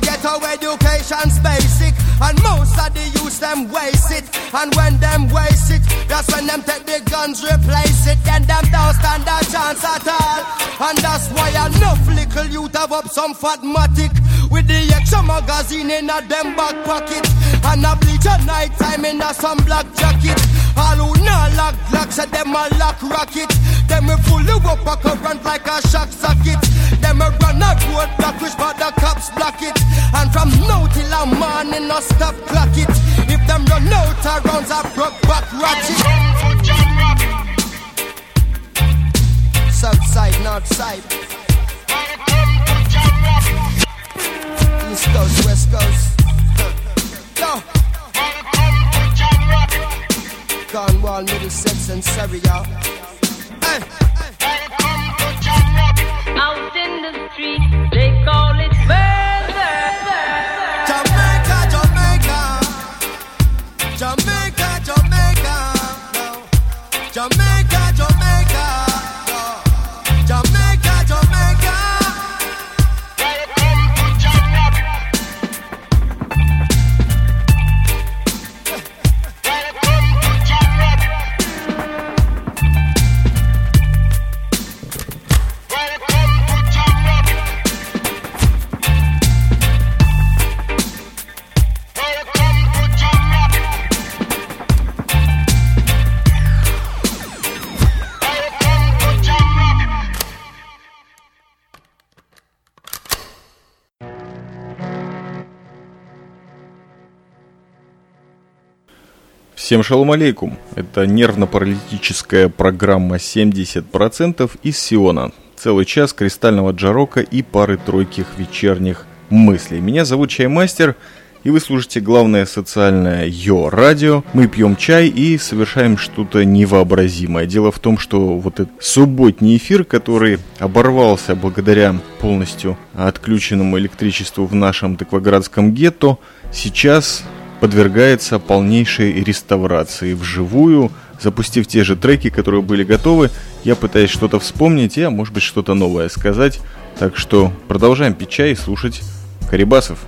Get ghetto education education's basic. And most of the youth them waste it. And when them waste it, that's when them take the guns, replace it. Then them don't stand a chance at all. And that's why enough little youth have up some fatmatic. With the extra magazine in a them back pocket. And a bleach at night time in a some black jacket. All who not lock lock said them a lock rocket. Them we fully up a current like a shock socket. Them a run a road block which but the cops block it. And from now till a morning no stop clock it. If them run out of rounds I broke back ratchet. South side, north side. East coast, west coast. Yo. Cornwall, Middlesex, and Surrey, y'all. Hey. Out in the street, they call Всем шалом алейкум. Это нервно-паралитическая программа 70% из Сиона. Целый час кристального джарока и пары-тройких вечерних мыслей. Меня зовут Чаймастер, и вы слушаете главное социальное Йо-радио. Мы пьем чай и совершаем что-то невообразимое. Дело в том, что вот этот субботний эфир, который оборвался благодаря полностью отключенному электричеству в нашем тыквоградском гетто, сейчас подвергается полнейшей реставрации вживую. Запустив те же треки, которые были готовы, я пытаюсь что-то вспомнить, а может быть что-то новое сказать. Так что продолжаем пить чай и слушать Карибасов.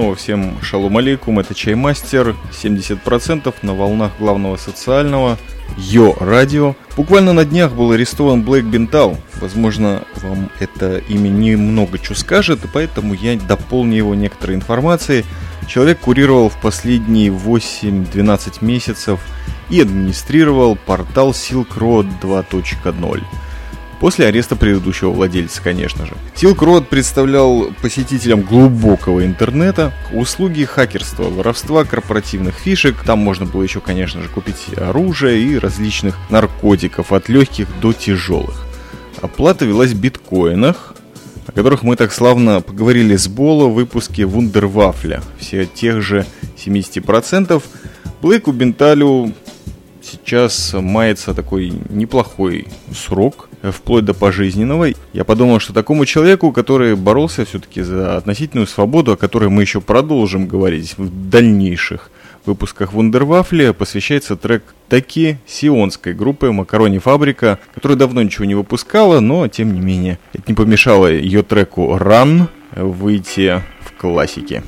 Снова всем шалом алейкум, это Чаймастер, 70% на волнах главного социального, Йо Радио. Буквально на днях был арестован Блэк Бентал. Возможно, вам это имя немного что скажет, поэтому я дополню его некоторой информацией. Человек курировал в последние 8-12 месяцев и администрировал портал Silk Road 2.0 после ареста предыдущего владельца, конечно же. Silk Road представлял посетителям глубокого интернета услуги хакерства, воровства корпоративных фишек. Там можно было еще, конечно же, купить оружие и различных наркотиков от легких до тяжелых. Оплата велась в биткоинах, о которых мы так славно поговорили с Боло в выпуске Вундервафля. Все тех же 70%. Блэку Бенталю сейчас мается такой неплохой срок, вплоть до пожизненного. Я подумал, что такому человеку, который боролся все-таки за относительную свободу, о которой мы еще продолжим говорить в дальнейших выпусках Вундервафли, посвящается трек «Таки» сионской группы «Макарони Фабрика», которая давно ничего не выпускала, но тем не менее это не помешало ее треку «Run» выйти в классике.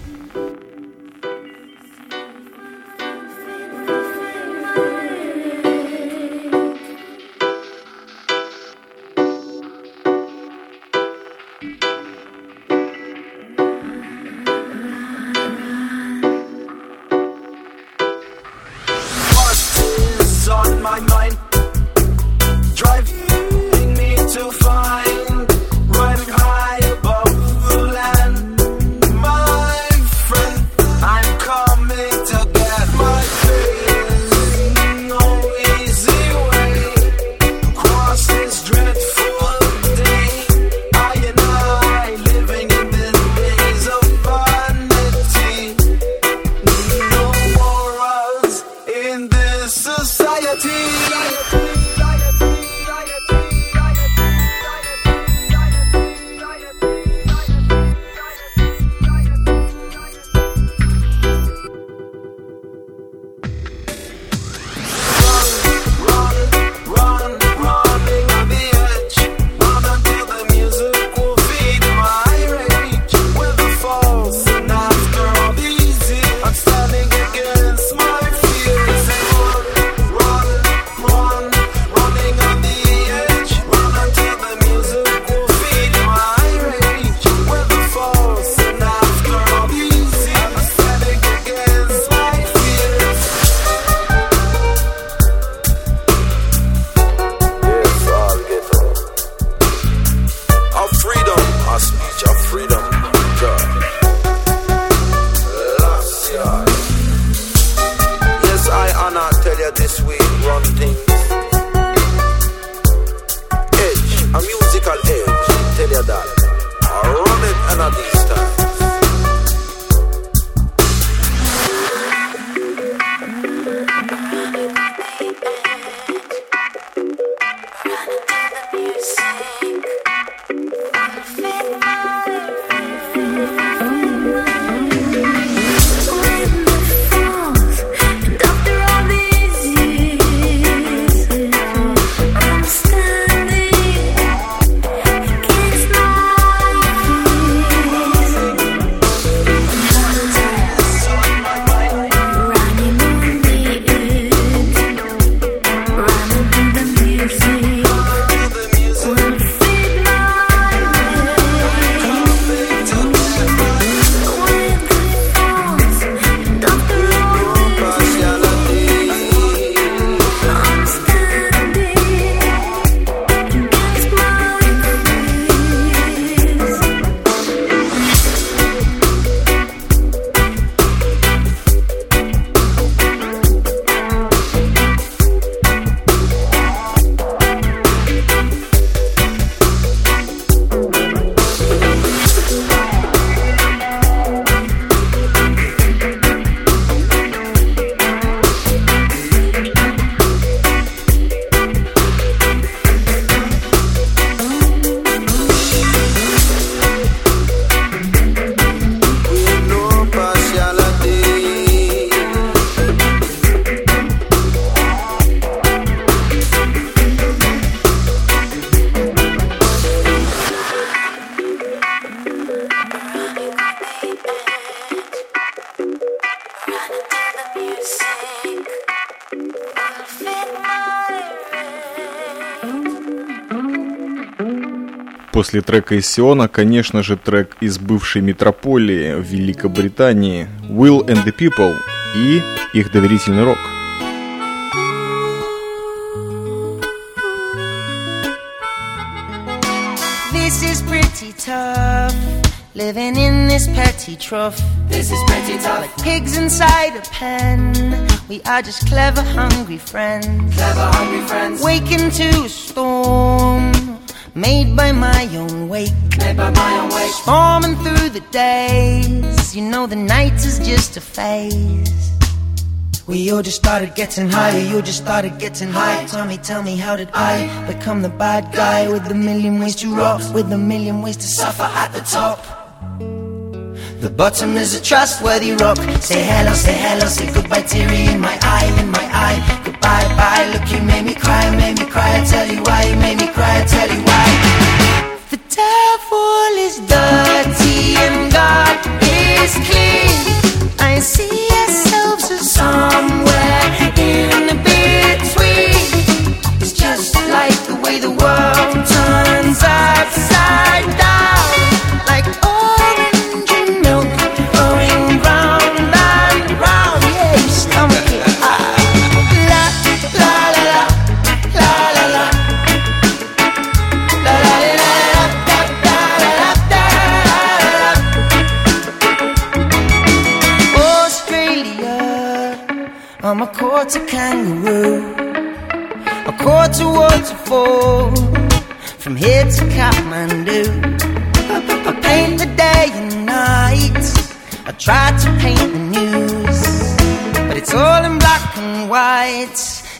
Трека из Сиона, конечно же, трек из бывшей метрополии в Великобритании Will and the People и их доверительный рок. This is pretty tough. Living in this petty trough. This is pretty tough. Like pigs inside a pen. We are just clever, hungry friends. Clever, hungry friends. Waking to a storm made by my own wake. Made by my own wake. Storming through the days, you know the night is just a phase. We all just started getting higher, you just started getting high. Tell me, tell me, how did I become the bad guy with a million ways to rock, with a million ways to suffer at the top? The bottom is a trustworthy rock. Say hello, say hello, say goodbye, teary in my eye, in my eye. Goodbye, bye. Look, you made me cry, made me cry. I tell you why, you made me cry. I tell you why.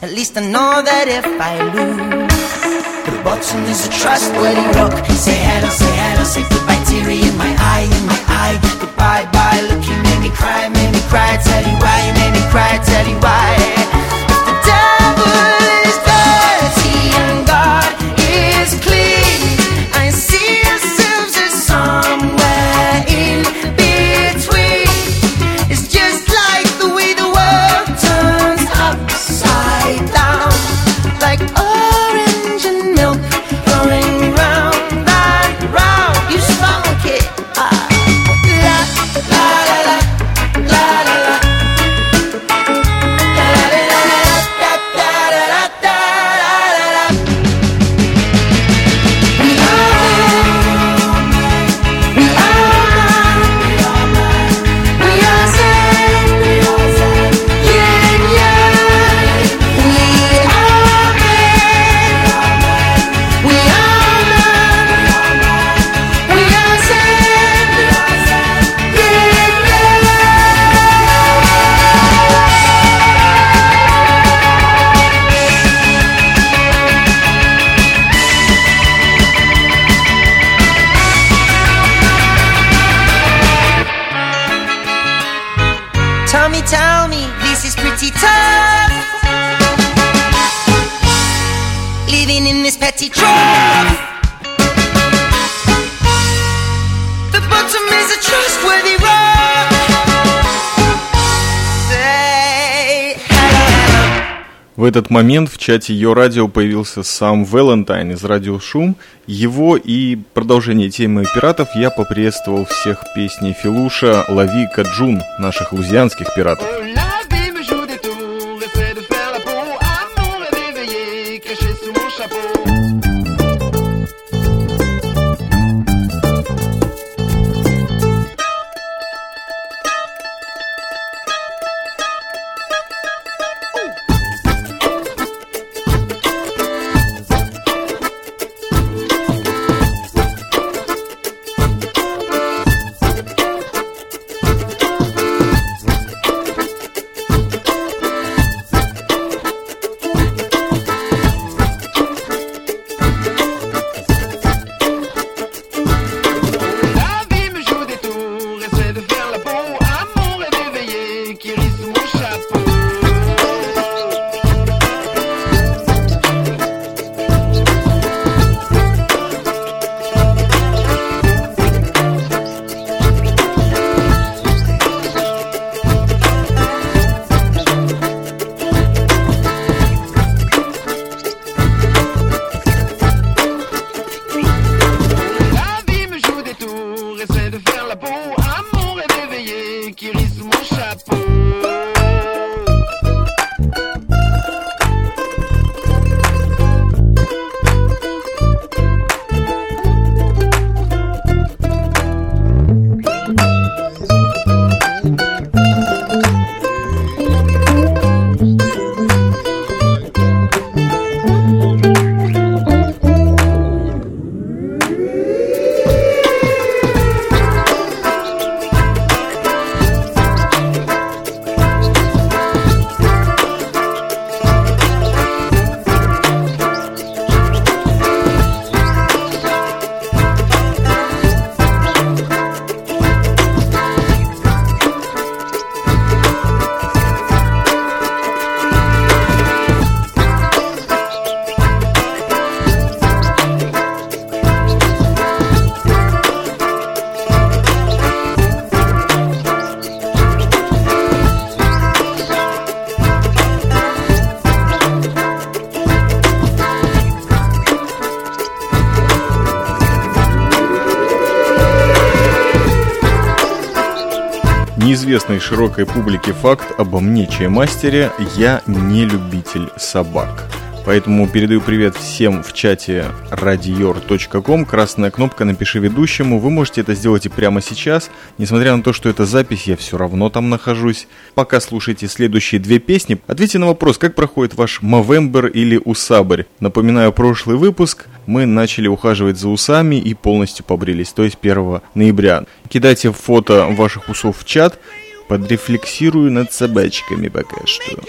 At least I know that if I lose. The bottom is a trustworthy rock. Say hello, say hello, say goodbye, teary in my eye, in my eye. Goodbye, bye. Look, you made me cry, made me cry. Tell you why, you made me cry. Tell you why. Момент в чате Йо Радио появился сам Валентайн из Радио Шум. Его и продолжение темы пиратов я поприветствовал всех песней Филуша «Лови Каджун» наших лузианских пиратов. Неизвестный широкой публике факт обо мне, чаймастере, я не любитель собак. Поэтому передаю привет всем в чате radior.com. Красная кнопка «Напиши ведущему». Вы можете это сделать и прямо сейчас. Несмотря на то, что это запись, я все равно там нахожусь. Пока слушайте следующие две песни, ответьте на вопрос, как проходит ваш Мовембер или Усабрь. Напоминаю прошлый выпуск. Мы начали ухаживать за усами и полностью побрились, то есть 1 ноября. Кидайте фото ваших усов в чат. Подрефлексирую над собачками пока что.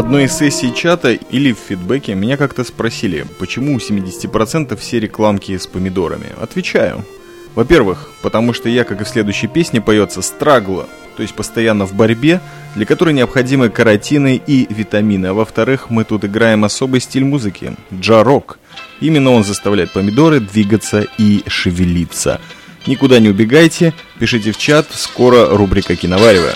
одной из сессий чата или в фидбэке меня как-то спросили, почему у 70% все рекламки с помидорами. Отвечаю. Во-первых, потому что я, как и в следующей песне, поется «страгла», то есть постоянно в борьбе, для которой необходимы каротины и витамины. А во-вторых, мы тут играем особый стиль музыки – джарок. Именно он заставляет помидоры двигаться и шевелиться. Никуда не убегайте, пишите в чат, скоро рубрика «Киноваривая».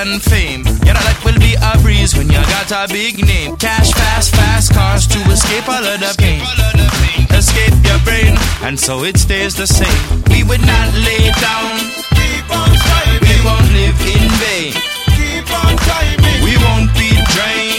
and fame. your that will be a breeze when you got a big name. Cash, fast, fast cars to escape all of the pain. Escape your brain, and so it stays the same. We would not lay down. Keep on striving. We won't live in vain. Keep on striving. We won't be drained.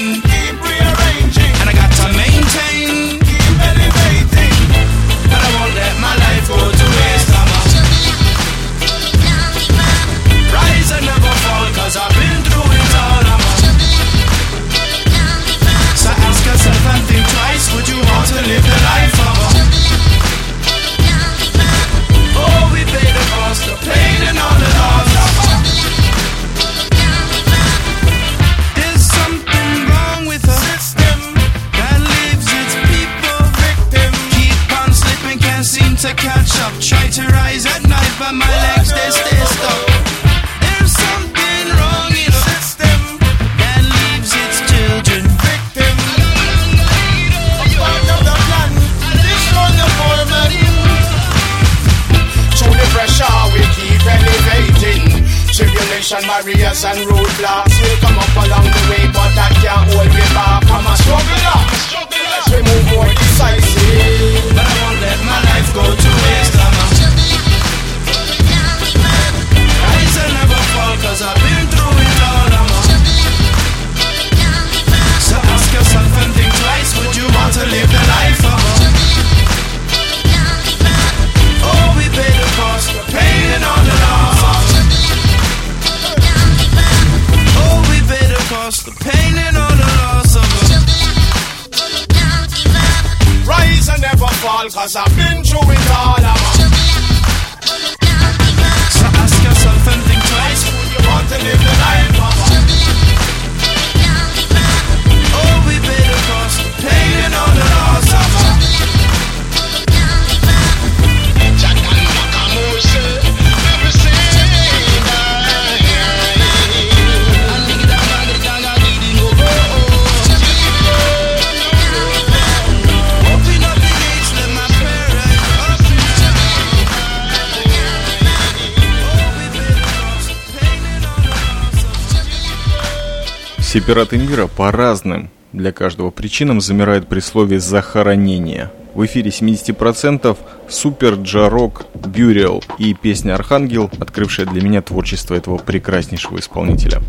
and my legs they stay stuck. There's something wrong in the system that leaves its children victim. A part of the plan, this run the format. Through the pressure, we keep elevating. Tribulation, barriers, and roadblocks will come up along the way, but that can't hold me back. I'm a struggler. We move more decisive, but I won't let my life go to waste. I'm a Cause I've been through it all, I'm on So ask yourself and think twice Would you want to live the life of пираты мира по разным для каждого причинам замирают при слове «захоронение». В эфире 70% «Супер Джарок Бюриал» и песня «Архангел», открывшая для меня творчество этого прекраснейшего исполнителя.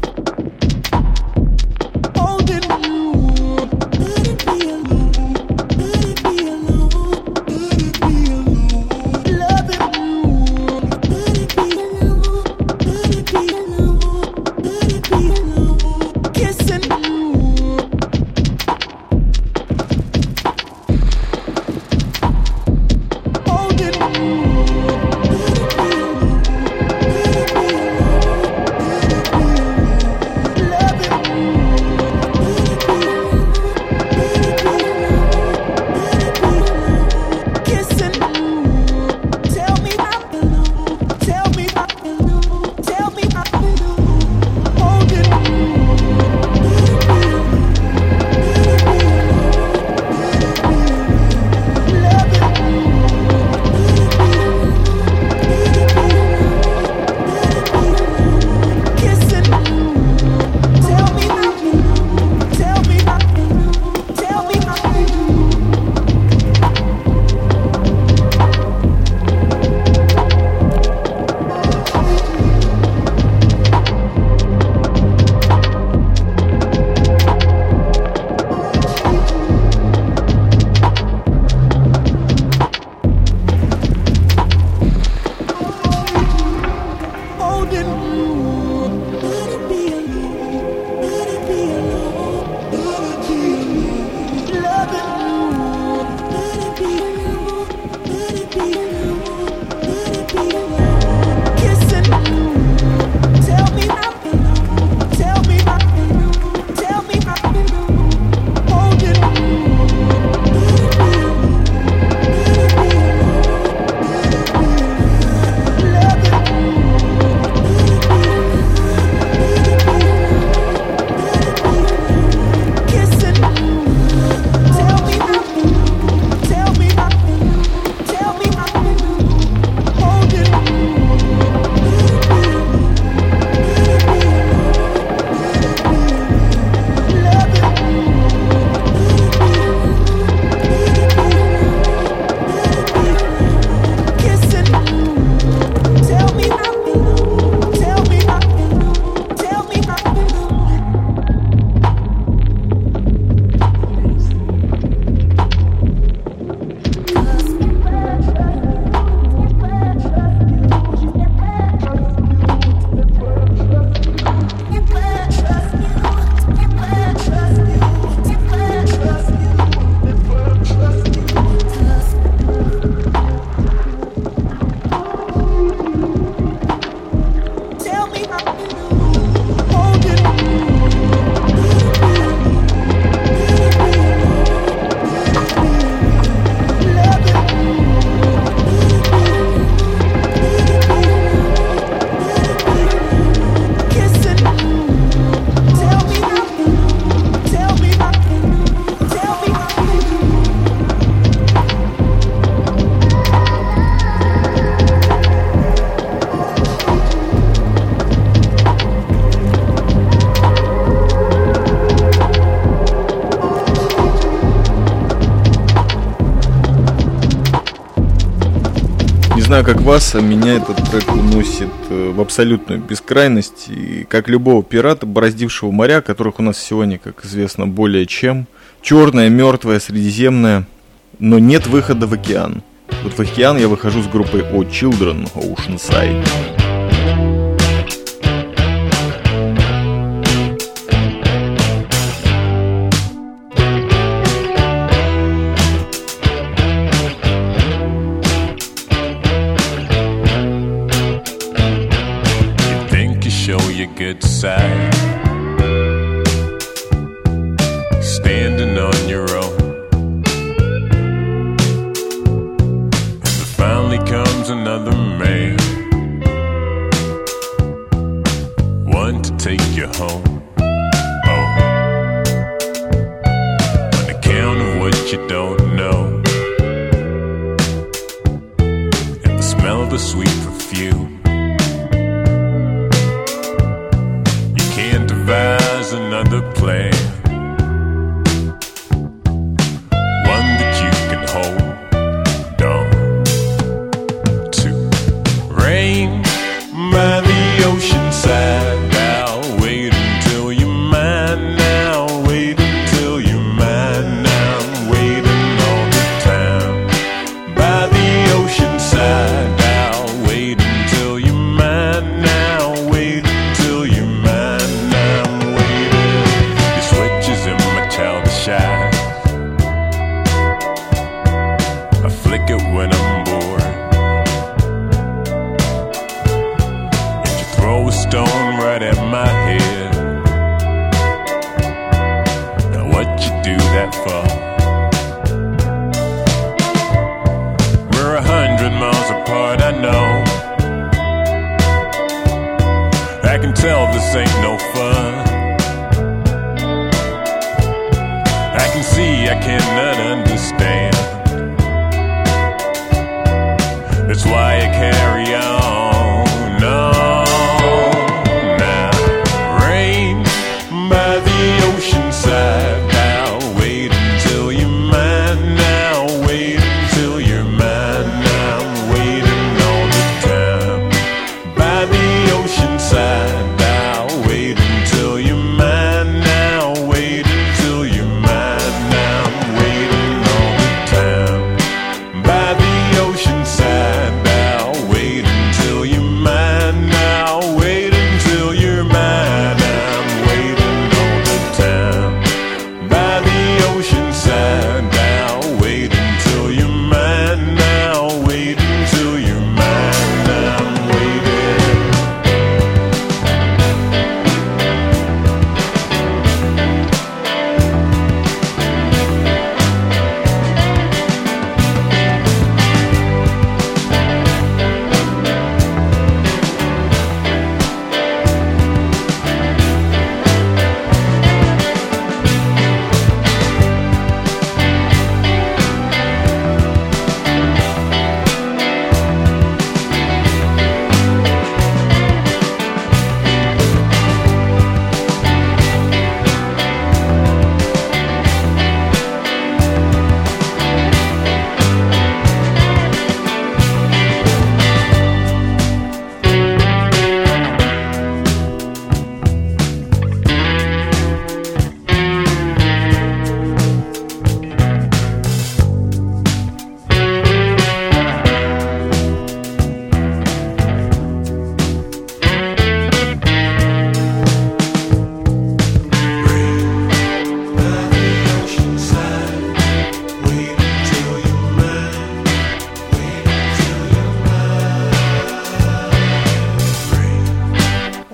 Знаю, как вас, а меня этот трек уносит э, в абсолютную бескрайность. И как любого пирата, бороздившего моря, которых у нас сегодня, как известно, более чем. Черное, мертвое, средиземное. Но нет выхода в океан. Вот в океан я выхожу с группой O Children Oceanside.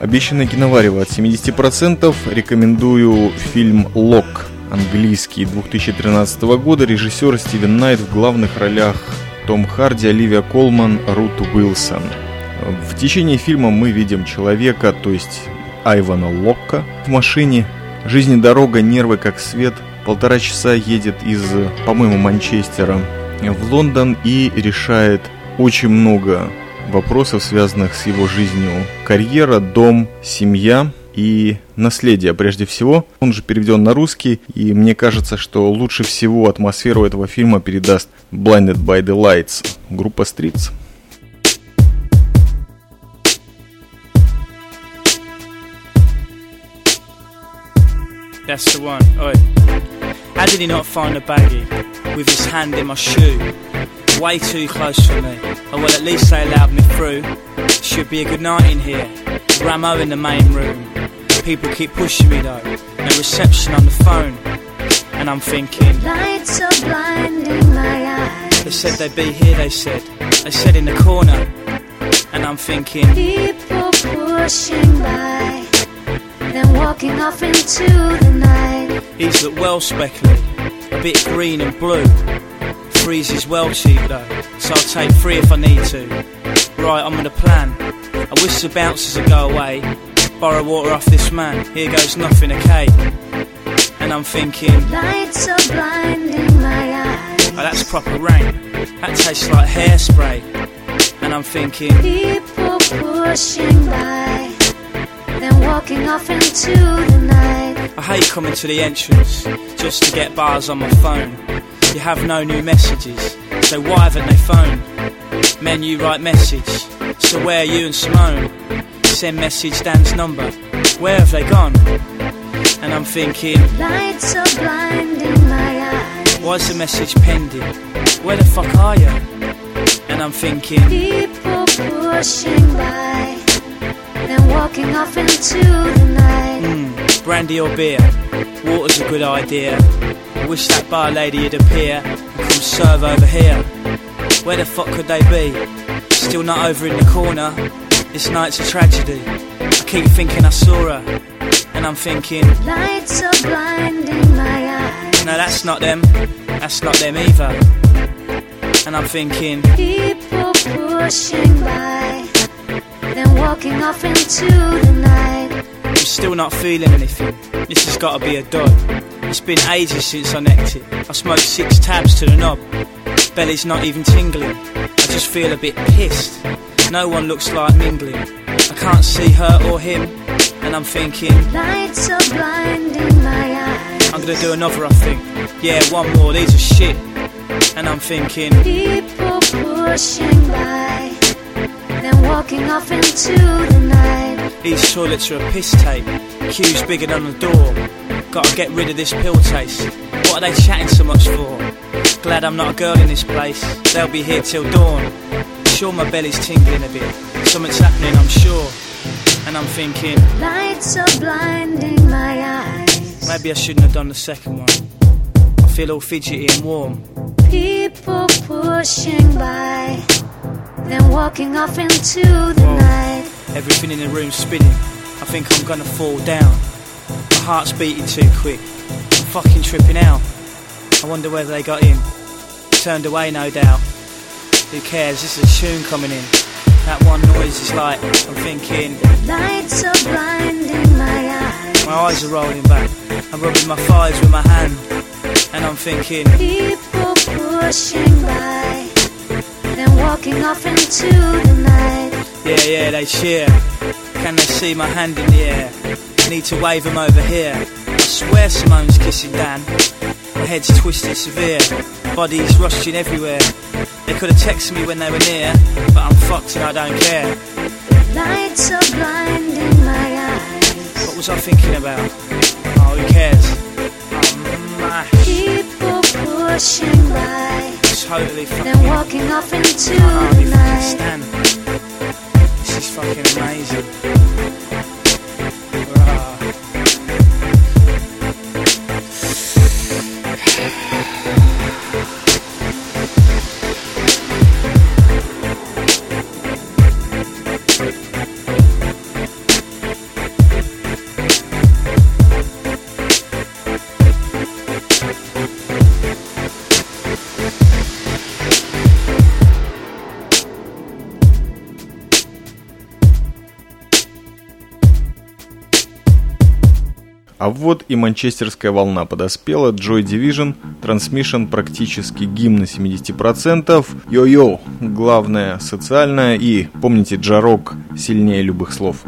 Обещанное киноварево от 70%. Рекомендую фильм «Лок» английский 2013 года. Режиссер Стивен Найт в главных ролях Том Харди, Оливия Колман, Рут Уилсон. В течение фильма мы видим человека, то есть Айвана Локка в машине. Жизнь и дорога, нервы как свет. Полтора часа едет из, по-моему, Манчестера в Лондон и решает очень много вопросов, связанных с его жизнью. Карьера, дом, семья и наследие прежде всего. Он же переведен на русский, и мне кажется, что лучше всего атмосферу этого фильма передаст Blinded by the Lights, группа Streets. That's the one. Oi. How did he not find a baggie with his hand in my shoe? Way too close for me. Oh well, at least they allowed me through. Should be a good night in here. Ramo in the main room. People keep pushing me though. No reception on the phone. And I'm thinking, Lights are blinding my eyes. they said they'd be here, they said. They said in the corner. And I'm thinking, People pushing by, then walking off into the night. These look well speckly, a bit green and blue. Three's is well cheap though, so I'll take three if I need to. Right, I'm gonna plan. I wish the bouncers would go away. Borrow water off this man, here goes nothing, okay? And I'm thinking, oh, Lights are blinding my eyes. Oh, that's proper rain. That tastes like hairspray. And I'm thinking, People pushing by, then walking off into the night. I hate coming to the entrance just to get bars on my phone. You have no new messages, so why haven't they phoned? you write message, so where are you and Simone? Send message Dan's number, where have they gone? And I'm thinking, Lights are blinding my eyes. why's the message pending? Where the fuck are you? And I'm thinking, People pushing by, then walking off into the night. hmm, brandy or beer? Water's a good idea. I wish that bar lady would appear and come serve over here. Where the fuck could they be? Still not over in the corner. This night's a tragedy. I keep thinking I saw her, and I'm thinking, Lights are blinding my eyes. no, that's not them. That's not them either. And I'm thinking, People pushing by, then walking off into the night. I'm still not feeling anything. This has got to be a dud. It's been ages since I necked it. I smoked six tabs to the knob. Belly's not even tingling. I just feel a bit pissed. No one looks like mingling. I can't see her or him, and I'm thinking Lights are blinding my eyes. I'm gonna do another. I think, yeah, one more. These are shit, and I'm thinking People pushing by, then walking off into the night. these toilets are a piss tape. Queues bigger than the door. Gotta get rid of this pill taste. What are they chatting so much for? Glad I'm not a girl in this place. They'll be here till dawn. Sure, my belly's tingling a bit. Something's happening, I'm sure. And I'm thinking, Lights are blinding my eyes. maybe I shouldn't have done the second one. I feel all fidgety and warm. People pushing by, then walking off into the Whoa. night. Everything in the room spinning. I think I'm gonna fall down. Heart's beating too quick. I'm fucking tripping out. I wonder whether they got in. Turned away, no doubt. Who cares? This is a tune coming in. That one noise is like, I'm thinking, Lights are blinding my eyes. my eyes are rolling back. I'm rubbing my thighs with my hand. And I'm thinking, People pushing by, then walking off into the night. yeah, yeah, they cheer. Can they see my hand in the air? Need to wave them over here. I swear Simone's kissing Dan. My head's twisted severe. Bodies rusting everywhere. They could have texted me when they were near, but I'm fucked and I don't care. Lights are blinding my eyes. What was I thinking about? Oh, who cares? I'm mash. People pushing by, Totally fucking. then walking off into I can't the night. This is fucking amazing. Вот и манчестерская волна подоспела. Joy Division, Transmission практически гимн на 70%. Йо-йо, главное социальное и, помните, джарок сильнее любых слов.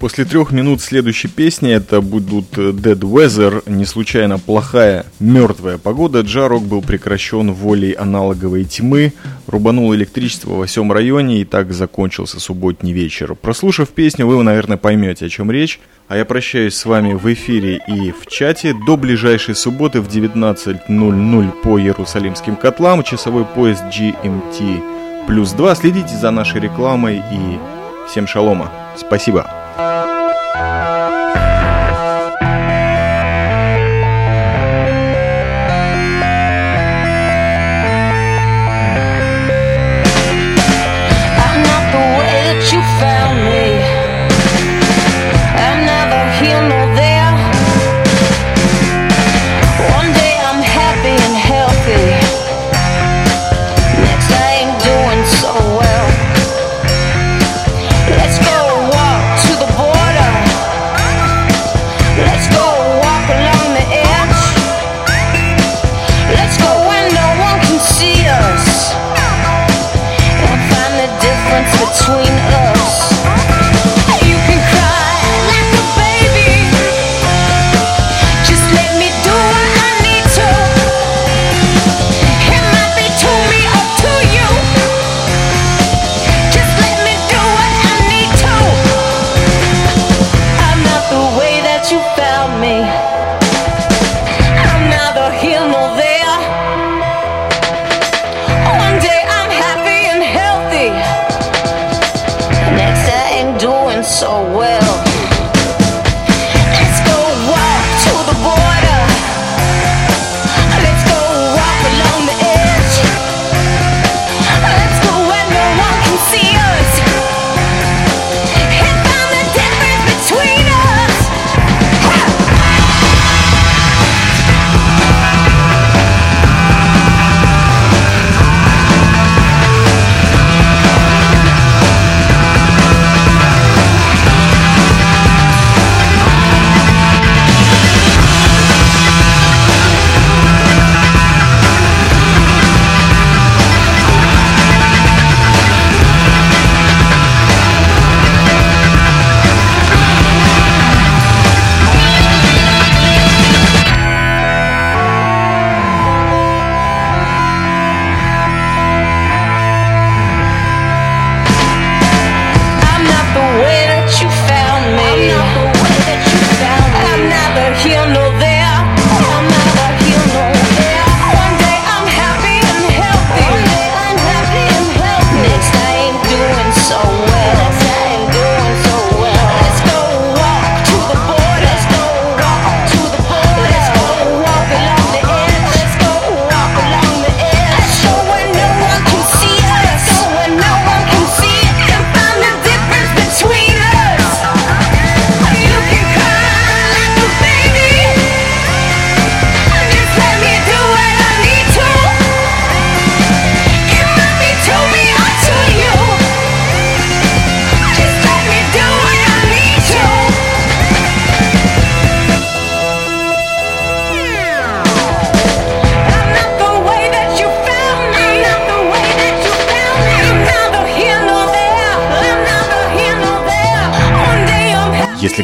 После трех минут следующей песни это будут Dead Weather, не случайно плохая мертвая погода. Джарок был прекращен волей аналоговой тьмы, рубанул электричество во всем районе и так закончился субботний вечер. Прослушав песню, вы, наверное, поймете, о чем речь. А я прощаюсь с вами в эфире и в чате до ближайшей субботы в 19.00 по Иерусалимским котлам, часовой поезд GMT плюс 2. Следите за нашей рекламой и всем шалома. Спасибо. Uh...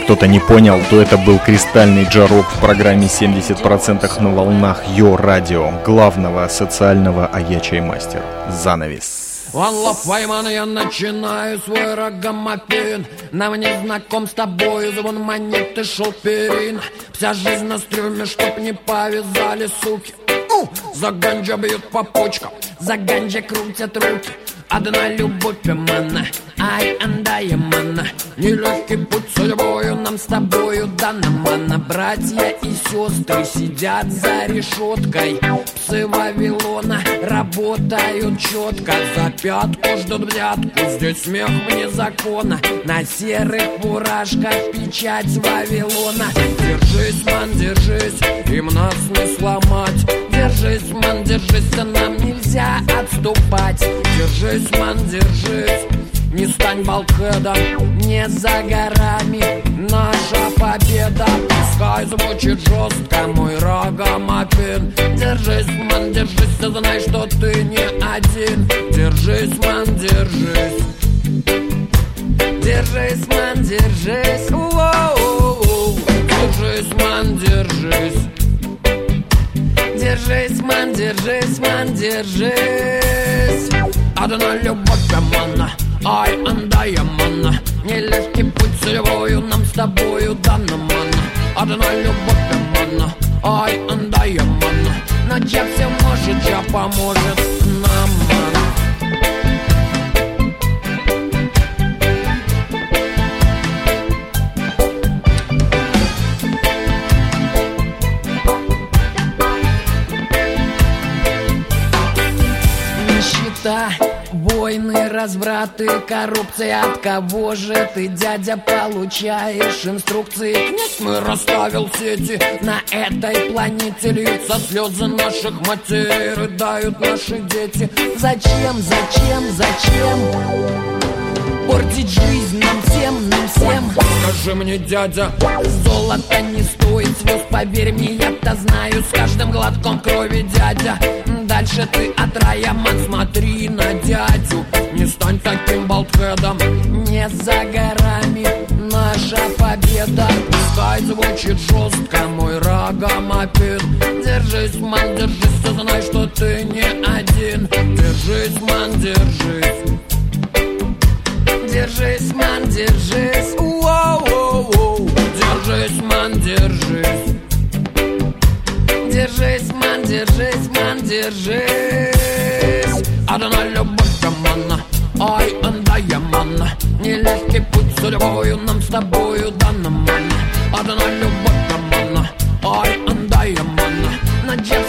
кто-то не понял, то это был кристальный джарок в программе 70% на волнах Йо Радио, главного социального аячай мастер. Занавес. One love, Вайман, я начинаю свой рогомопин Нам не знаком с тобою звон монеты шелперин Вся жизнь на стрюме, чтоб не повязали суки! За ганджа бьют по почкам, за ганджа крутят руки Одна любовь мана, ай, андая мана Нелегкий путь судьбою нам с тобою дана Братья и сестры сидят за решеткой. Псы Вавилона работают четко. За пятку ждут взятку, здесь смех вне закона. На серых фуражках печать Вавилона. Держись, ман, держись, им нас не сломать. Держись, ман, держись, а нам нельзя отступать. Держись, ман, держись не стань балкедом, не за горами. Наша победа. Пускай звучит жестко мой рогомопин Держись, ман, держись, ты знай, что ты не один. Держись, ман, держись. Держись ман, держись. Воу-оу-оу. Держись, ман, держись. Держись, ман, держись, ман, держись. Одна любовь, мана Ай, андая, мана Нелегкий путь целевою Нам с тобою дана, мана Одна любовь, мана Ай, андая, мана Начав все может, я поможет коррупция От кого же ты, дядя, получаешь инструкции? Князь мой расставил сети На этой планете льются слезы наших матерей Рыдают наши дети Зачем, зачем, зачем Портить жизнь нам всем, нам всем. Скажи мне, дядя, золото не стоит звезд Поверь мне, я-то знаю с каждым глотком крови, дядя. Дальше ты от рая, ман, смотри на дядю. Не стань таким болтхедом, не за горами Наша победа. Пускай звучит жестко мой рагомопед Держись, ман, держись, ты знай, что ты не один. Держись, ман, держись Держись, ман, держись. Воу-воу-воу. Держись, ман, держись. Держись, ман, держись, ман, держись. Одна любовь, мана Ай, андая, мана Нелегкий путь судьбою Нам с тобою дана, мана Одна любовь, мана Ай, андая, мана Начав